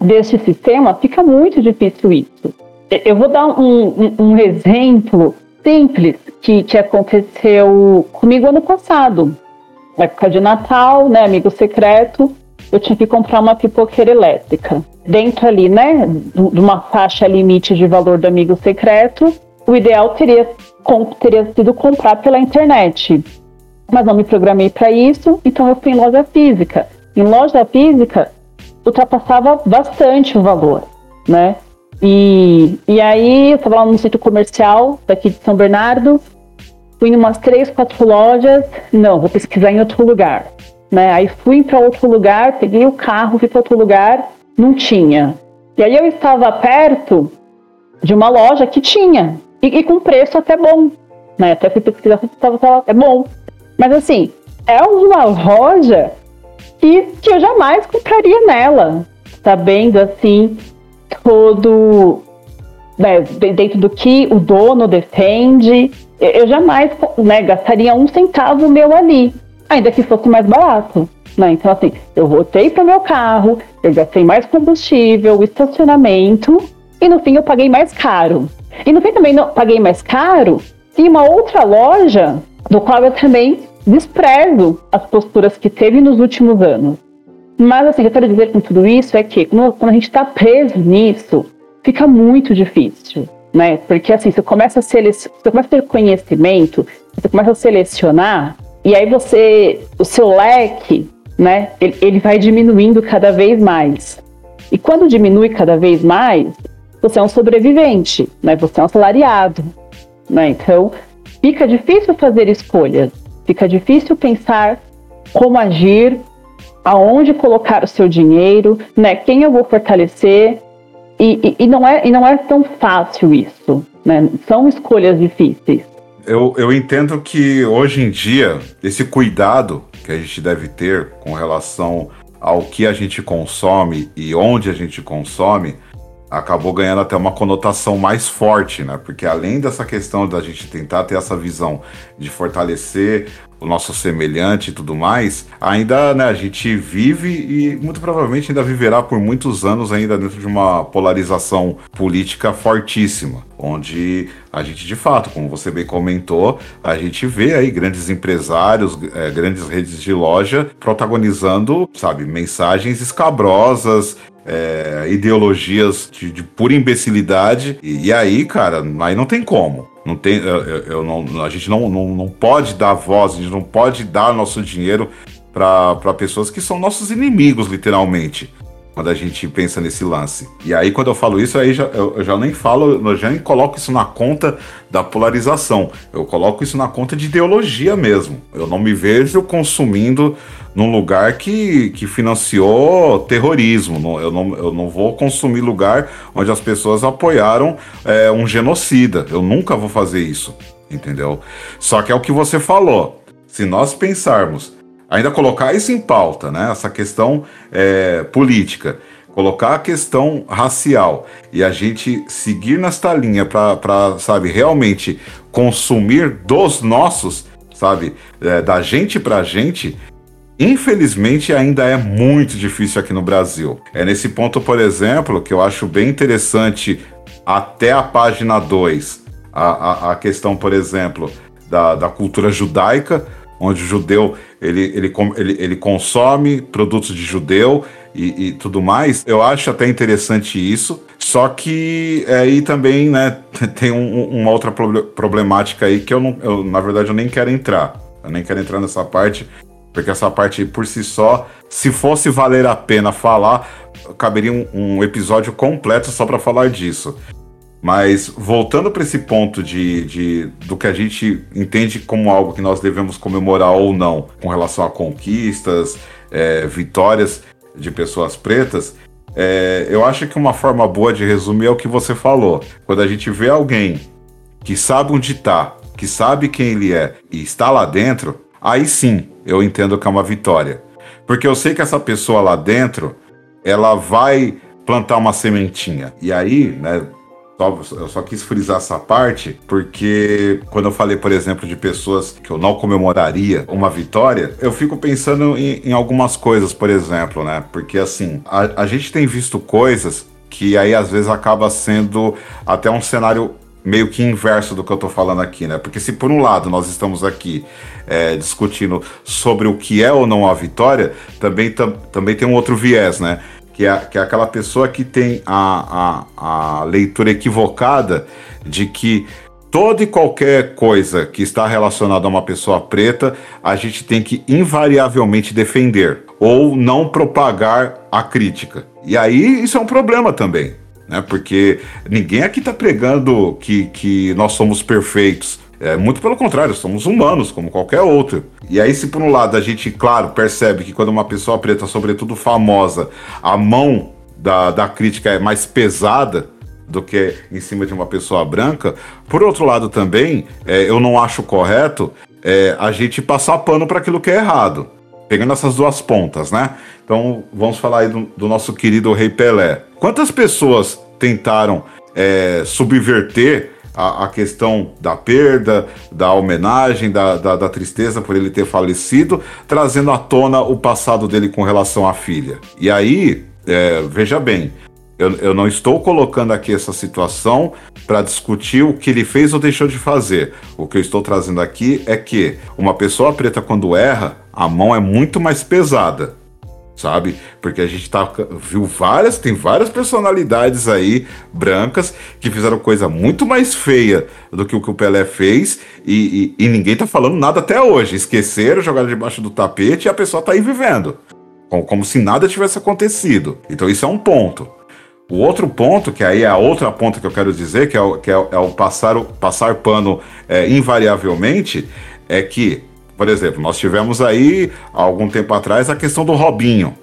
deste sistema, fica muito difícil isso. Eu vou dar um, um, exemplo simples que, que aconteceu comigo ano passado. Na época de Natal, né, amigo secreto, eu tinha que comprar uma pipoqueira elétrica. Dentro ali, né, de uma faixa limite de valor do amigo secreto, o ideal teria, teria sido comprar pela internet. Mas não me programei para isso, então eu fui em loja física. Em loja física, ultrapassava bastante o valor, né? E, e aí eu estava lá no centro comercial daqui de São Bernardo, fui em umas três, quatro lojas, não, vou pesquisar em outro lugar, né? Aí fui para outro lugar, peguei o carro, fui para outro lugar, não tinha. E aí eu estava perto de uma loja que tinha, e, e com preço até bom, né? Até fui pesquisar estava até bom. Mas assim, é uma loja que, que eu jamais compraria nela, sabendo assim todo né, dentro do que o dono defende. Eu jamais né, gastaria um centavo meu ali, ainda que fosse mais barato. Né? Então, assim, eu voltei para o meu carro, eu gastei mais combustível, estacionamento, e no fim eu paguei mais caro. E no fim também não, paguei mais caro em uma outra loja, do qual eu também desprezo as posturas que teve nos últimos anos. Mas assim, o que eu quero dizer com tudo isso é que quando, a gente está preso nisso, fica muito difícil, né? Porque assim, você começa a você começa a ter conhecimento, você começa a selecionar, e aí você, o seu leque, né, ele, ele vai diminuindo cada vez mais. E quando diminui cada vez mais, você é um sobrevivente, né? Você é um salariado, né? Então, fica difícil fazer escolhas, fica difícil pensar como agir, aonde colocar o seu dinheiro, né? Quem eu vou fortalecer. E, e, e não, é, e não é tão fácil isso, né? São escolhas difíceis. Eu, eu entendo que hoje em dia, esse cuidado que a gente deve ter com relação ao que a gente consome e onde a gente consome, acabou ganhando até uma conotação mais forte, né? Porque além dessa questão da gente tentar ter essa visão de fortalecer o nosso semelhante e tudo mais, ainda né, a gente vive e muito provavelmente ainda viverá por muitos anos ainda dentro de uma polarização política fortíssima, onde a gente de fato, como você bem comentou, a gente vê aí grandes empresários, é, grandes redes de loja protagonizando, sabe, mensagens escabrosas, é, ideologias de, de, pura imbecilidade. E, e, aí, cara, aí não tem como. Não tem, eu, eu não, a gente não, não, não pode dar voz, a gente não pode dar nosso dinheiro para pessoas que são nossos inimigos, literalmente quando a gente pensa nesse lance. E aí, quando eu falo isso, aí já, eu, eu, já nem falo, eu já nem coloco isso na conta da polarização. Eu coloco isso na conta de ideologia mesmo. Eu não me vejo consumindo num lugar que, que financiou terrorismo. Eu não, eu não vou consumir lugar onde as pessoas apoiaram é, um genocida. Eu nunca vou fazer isso, entendeu? Só que é o que você falou. Se nós pensarmos, ainda colocar isso em pauta, né? Essa questão é, política colocar a questão racial e a gente seguir nesta linha para, sabe, realmente consumir dos nossos, sabe, é, da gente para gente, Infelizmente, ainda é muito difícil aqui no Brasil. É nesse ponto, por exemplo, que eu acho bem interessante até a página 2, a, a, a questão, por exemplo, da, da cultura judaica, onde o judeu ele, ele, ele, ele consome produtos de judeu e, e, tudo mais. Eu acho até interessante isso. Só que é, aí também né, tem um, uma outra problemática aí que eu, não, eu, na verdade, eu nem quero entrar. Eu nem quero entrar nessa parte, porque essa parte por si só, se fosse valer a pena falar, caberia um, um episódio completo só para falar disso. Mas voltando para esse ponto de, de, do que a gente entende como algo que nós devemos comemorar ou não, com relação a conquistas, é, vitórias de pessoas pretas, é, eu acho que uma forma boa de resumir é o que você falou. Quando a gente vê alguém que sabe onde está, que sabe quem ele é e está lá dentro, aí sim eu entendo que é uma vitória. Porque eu sei que essa pessoa lá dentro, ela vai plantar uma sementinha. E aí, né, eu só quis frisar essa parte porque quando eu falei, por exemplo, de pessoas que eu não comemoraria uma vitória, eu fico pensando em, em algumas coisas, por exemplo, né? Porque assim, a, a gente tem visto coisas que aí às vezes acaba sendo até um cenário meio que inverso do que eu tô falando aqui, né? Porque se por um lado nós estamos aqui é, discutindo sobre o que é ou não a vitória, também, tam, também tem um outro viés, né? Que é, que é aquela pessoa que tem a, a, a leitura equivocada de que toda e qualquer coisa que está relacionada a uma pessoa preta, a gente tem que invariavelmente defender ou não propagar a crítica. E aí isso é um problema também né? Porque ninguém aqui está pregando que, que nós somos perfeitos. É, muito pelo contrário, somos humanos, como qualquer outro. E aí, se por um lado a gente, claro, percebe que quando uma pessoa preta, sobretudo famosa, a mão da, da crítica é mais pesada do que em cima de uma pessoa branca, por outro lado também, é, eu não acho correto é, a gente passar pano para aquilo que é errado. Pegando essas duas pontas, né? Então, vamos falar aí do, do nosso querido Rei Pelé. Quantas pessoas tentaram é, subverter a, a, questão da perda, da homenagem, da, da, da, tristeza por ele ter falecido, trazendo à tona o passado dele com relação à filha. E aí, é, veja bem, Eu, eu não estou colocando aqui essa situação para discutir o que ele fez ou deixou de fazer. O que eu estou trazendo aqui é que uma pessoa preta, quando erra, a mão é muito mais pesada sabe? Porque a gente tá, viu várias, tem várias personalidades aí brancas que fizeram coisa muito mais feia do que o que o Pelé fez e, e, e ninguém tá falando nada até hoje. Esqueceram, jogaram debaixo do tapete e a pessoa tá aí vivendo. Como, como se nada tivesse acontecido. Então isso é um ponto. O outro ponto, que aí é a outra ponta que eu quero dizer, que é o, que é, é o, passar, o passar pano é, invariavelmente, é que, por exemplo, nós tivemos aí, há algum tempo atrás, a questão do Robinho,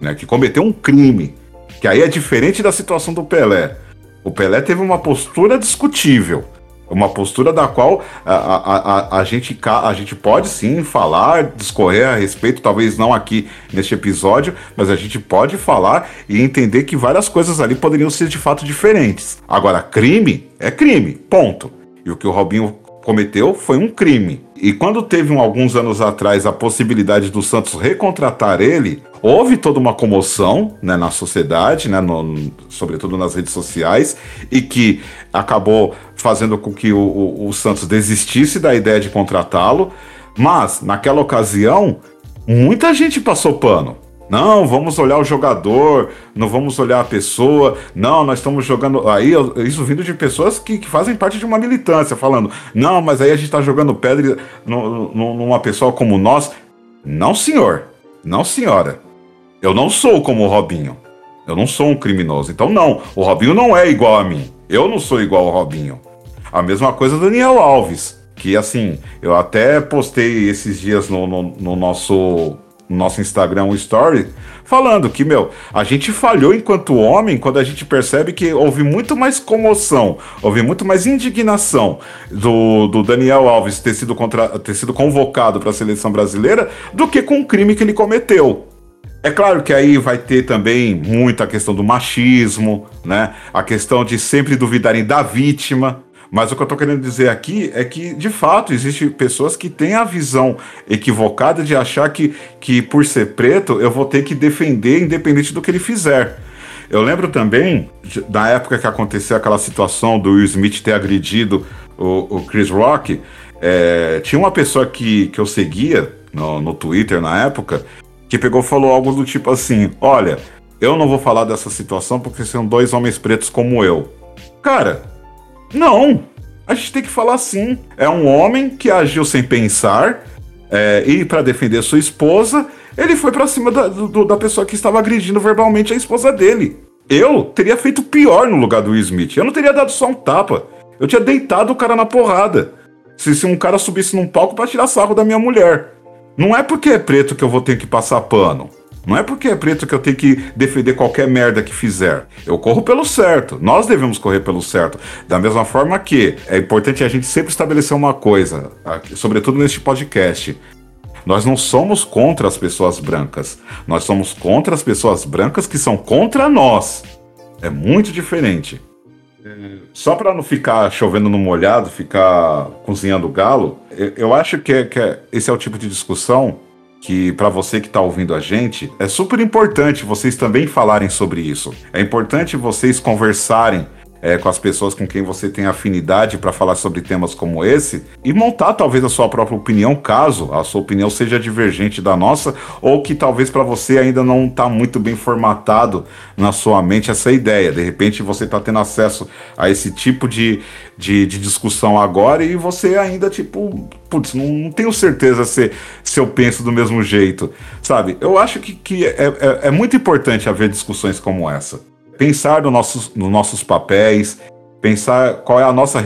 né, que cometeu um crime, que aí é diferente da situação do Pelé. O Pelé teve uma postura discutível. Uma postura da qual a, a, a, a, gente, a gente pode sim falar, discorrer a respeito, talvez não aqui neste episódio, mas a gente pode falar e entender que várias coisas ali poderiam ser de fato diferentes. Agora, crime é crime, ponto. E o que o Robinho cometeu foi um crime. E quando teve um, alguns anos atrás a possibilidade do Santos recontratar ele, houve toda uma comoção né, na sociedade, né, no, sobretudo nas redes sociais, e que acabou fazendo com que o, o, o Santos desistisse da ideia de contratá-lo. Mas, naquela ocasião, muita gente passou pano. Não, vamos olhar o jogador, não vamos olhar a pessoa. Não, nós estamos jogando. Aí, isso vindo de pessoas que, que fazem parte de uma militância, falando: não, mas aí a gente está jogando pedra numa pessoa como nós. Não, senhor. Não, senhora. Eu não sou como o Robinho. Eu não sou um criminoso. Então, não. O Robinho não é igual a mim. Eu não sou igual ao Robinho. A mesma coisa Daniel Alves. Que assim, eu até postei esses dias no, no, no nosso, no nosso Instagram um story falando que, meu, a gente falhou enquanto homem quando a gente percebe que houve muito mais comoção, houve muito mais indignação do, do Daniel Alves ter sido, contra, ter sido convocado para a seleção brasileira do que com o crime que ele cometeu. É claro que aí vai ter também muita questão do machismo, né? A questão de sempre duvidarem da vítima. Mas o que eu estou querendo dizer aqui é que, de fato, existem pessoas que têm a visão equivocada de achar que, que por ser preto, eu vou ter que defender independente do que ele fizer. Eu lembro também da época que aconteceu aquela situação do Will Smith ter agredido o, o Chris Rock. É, tinha uma pessoa que, que eu seguia no, no Twitter na época que pegou falou algo do tipo assim: Olha, eu não vou falar dessa situação porque são dois homens pretos como eu. Cara, não. A gente tem que falar assim. É um homem que agiu sem pensar é, e para defender sua esposa, ele foi para cima da, do, da pessoa que estava agredindo verbalmente a esposa dele. Eu teria feito pior no lugar do Will Smith. Eu não teria dado só um tapa. Eu tinha deitado o cara na porrada. Se, se um cara subisse num palco para tirar sarro da minha mulher. Não é porque é preto que eu vou ter que passar pano. Não é porque é preto que eu tenho que defender qualquer merda que fizer. Eu corro pelo certo. Nós devemos correr pelo certo. Da mesma forma que é importante a gente sempre estabelecer uma coisa, sobretudo neste podcast. Nós não somos contra as pessoas brancas. Nós somos contra as pessoas brancas que são contra nós. É muito diferente. Só para não ficar chovendo no molhado, ficar cozinhando galo, eu, acho que, é, que é, esse é o tipo de discussão que para você que está ouvindo a gente, é super importante vocês também falarem sobre isso. É importante vocês conversarem é, com as pessoas com quem você tem afinidade para falar sobre temas como esse e montar talvez a sua própria opinião, caso a sua opinião seja divergente da nossa ou que talvez para você ainda não está muito bem formatado na sua mente essa ideia. De repente você está tendo acesso a esse tipo de, de, de, discussão agora e você ainda, tipo, putz, não, não, tenho certeza se, se eu penso do mesmo jeito, sabe? Eu acho que, que é, é, é muito importante haver discussões como essa pensar no nossos, nos nossos papéis, pensar qual é a nossa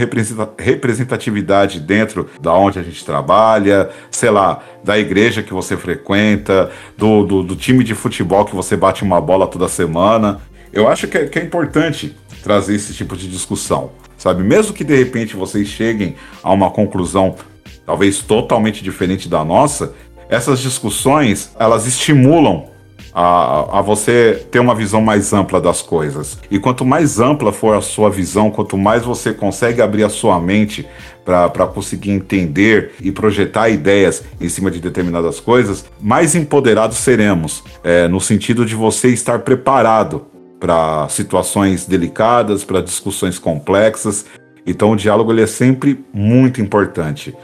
representatividade dentro da onde a gente trabalha, sei lá, da igreja que você frequenta, do, do, do time de futebol que você bate uma bola toda semana. Eu acho que é, que é importante trazer esse tipo de discussão, sabe? Mesmo que de repente vocês cheguem a uma conclusão talvez totalmente diferente da nossa, essas discussões elas estimulam a, a você ter uma visão mais ampla das coisas. E quanto mais ampla for a sua visão, quanto mais você consegue abrir a sua mente para conseguir entender e projetar ideias em cima de determinadas coisas, mais empoderados seremos, é, no sentido de você estar preparado para situações delicadas, para discussões complexas. Então o diálogo ele é sempre muito importante.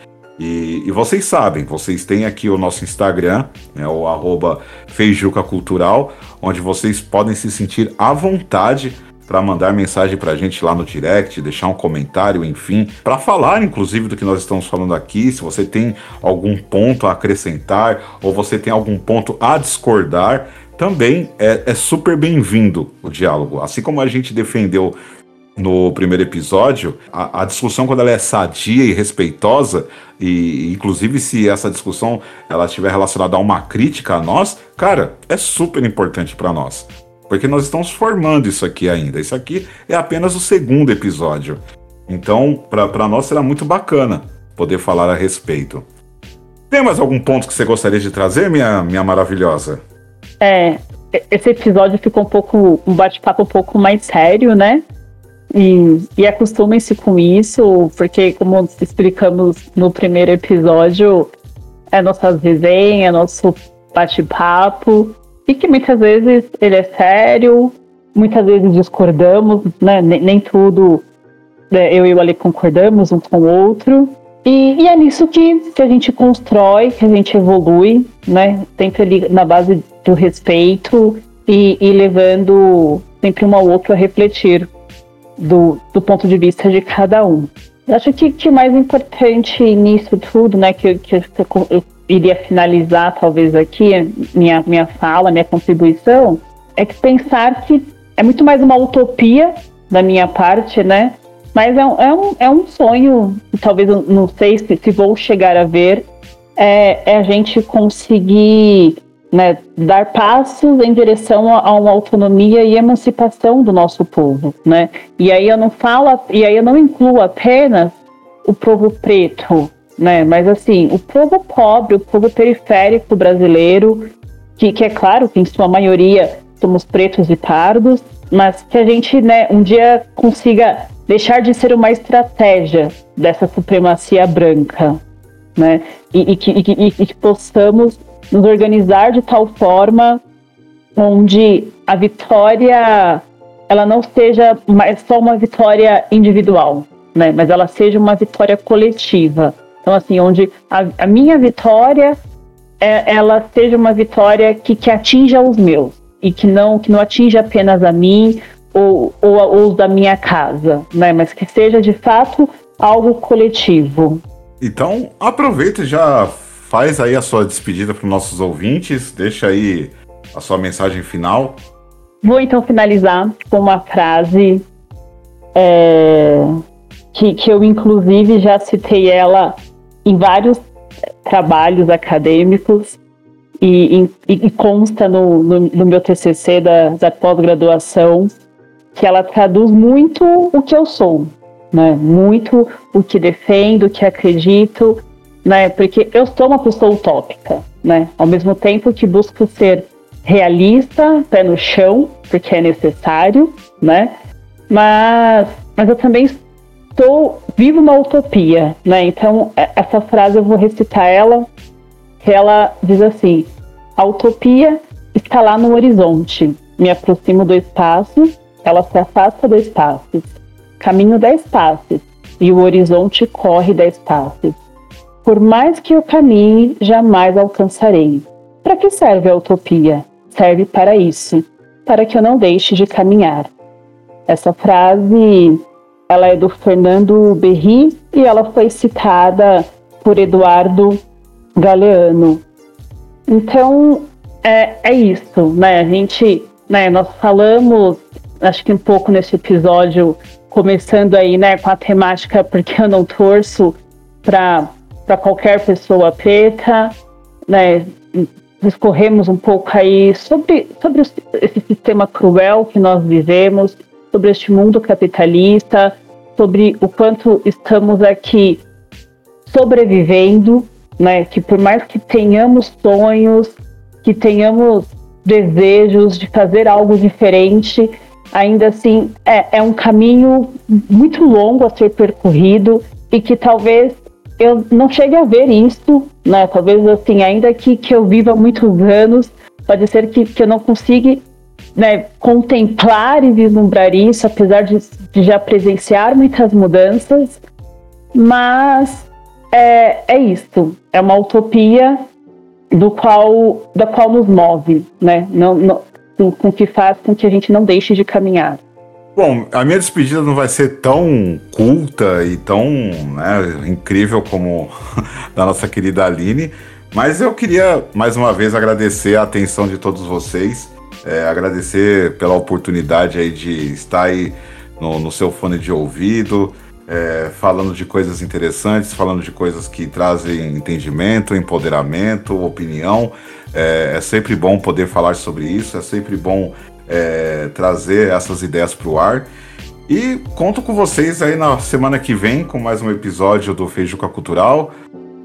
E, e, vocês sabem, vocês têm aqui o nosso Instagram, né, o arroba Feijuca Cultural, onde vocês podem se sentir à vontade para mandar mensagem para a gente lá no direct, deixar um comentário, enfim, para falar inclusive do que nós estamos falando aqui. Se você tem algum ponto a acrescentar ou você tem algum ponto a discordar, também é, é super bem-vindo o diálogo. Assim como a gente defendeu no primeiro episódio, a, a, discussão quando ela é sadia e respeitosa, e inclusive se essa discussão ela estiver relacionada a uma crítica a nós, cara, é super importante para nós. Porque nós estamos formando isso aqui ainda. Isso aqui é apenas o segundo episódio. Então, para nós será muito bacana poder falar a respeito. Tem mais algum ponto que você gostaria de trazer, minha, minha maravilhosa? É, esse episódio ficou um pouco, um bate-papo um pouco mais sério, né? E, e acostumem-se com isso, porque, como explicamos no primeiro episódio, é nossa resenha, é nosso bate-papo, e que muitas vezes ele é sério, muitas vezes discordamos, né? Nem, nem tudo né, eu e o Ale concordamos um com o outro. E, e, é nisso que, que a gente constrói, que a gente evolui, né? Sempre ali na base do respeito e, e levando sempre um ao outro a refletir do, do ponto de vista de cada um. Eu acho que, que o mais importante nisso tudo, né, que, que eu iria finalizar talvez aqui, minha, minha fala, minha contribuição, é que pensar que é muito mais uma utopia da minha parte, né? Mas é um, é um, é um sonho, talvez não sei se, se vou chegar a ver, é, é a gente conseguir né, dar passos em direção a, uma autonomia e emancipação do nosso povo, né? E aí eu não falo, e aí eu não incluo apenas o povo preto, né? Mas assim, o povo pobre, o povo periférico brasileiro, que, que é claro que em sua maioria somos pretos e pardos, mas que a gente, né, um dia consiga deixar de ser uma estratégia dessa supremacia branca, né? E, e, que, e, e que possamos nos organizar de tal forma onde a vitória ela não seja mais só uma vitória individual, né? Mas ela seja uma vitória coletiva. Então, assim, onde a, a minha vitória é, ela seja uma vitória que, que atinja os meus e que não que não atinja apenas a mim ou, ou, ou os da minha casa, né? Mas que seja de fato algo coletivo. Então, aproveita e já faz aí a sua despedida para os nossos ouvintes, deixa aí a sua mensagem final. Vou então finalizar com uma frase é, que, que eu, inclusive, já citei ela em vários trabalhos acadêmicos e, e, e consta no, no, no, meu TCC da, da pós-graduação, que ela traduz muito o que eu sou, né? muito o que defendo, o que acredito né? Porque eu sou uma pessoa utópica, né? Ao mesmo tempo que busco ser realista, pé no chão, porque é necessário, né? Mas, mas eu também estou vivo uma utopia, né? Então é, essa frase eu vou recitar ela, que ela diz assim: a utopia está lá no horizonte. Me aproximo do espaço, ela se afasta do espaço. Caminho dez passos e o horizonte corre dez passos. Por mais que eu caminhe, jamais alcançarei. Para que serve a utopia? Serve para isso, para que eu não deixe de caminhar. Essa frase, ela é do Fernando Berri e ela foi citada por Eduardo Galeano. Então, é, é isso, né? A gente, né, nós falamos, acho que um pouco nesse episódio, começando aí, né, com a temática porque eu não torço para para qualquer pessoa preta, né? Discorremos um pouco aí sobre, sobre esse sistema cruel que nós vivemos, sobre este mundo capitalista, sobre o quanto estamos aqui sobrevivendo, né? Que por mais que tenhamos sonhos, que tenhamos desejos de fazer algo diferente, ainda assim é, é um caminho muito longo a ser percorrido e que talvez eu não cheguei a ver isso, né? Talvez assim, ainda que, que eu viva muitos anos, pode ser que, que eu não consiga né, contemplar e vislumbrar isso, apesar de, de já presenciar muitas mudanças, mas é, é isto, é uma utopia do qual, da qual nos move, né? Não, não, com que faz com que a gente não deixe de caminhar. Bom, a minha despedida não vai ser tão culta e tão né, incrível como da nossa querida Aline, mas eu queria mais uma vez agradecer a atenção de todos vocês, é, agradecer pela oportunidade aí de estar aí no, no seu fone de ouvido, é, falando de coisas interessantes, falando de coisas que trazem entendimento, empoderamento, opinião. É, é sempre bom poder falar sobre isso, é sempre bom é, trazer essas ideias para o ar. E conto com vocês aí na semana que vem com mais um episódio do Feijuca Cultural.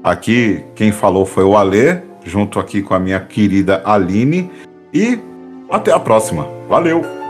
Aqui quem falou foi o Alê, junto aqui com a minha querida Aline. E até a próxima. Valeu!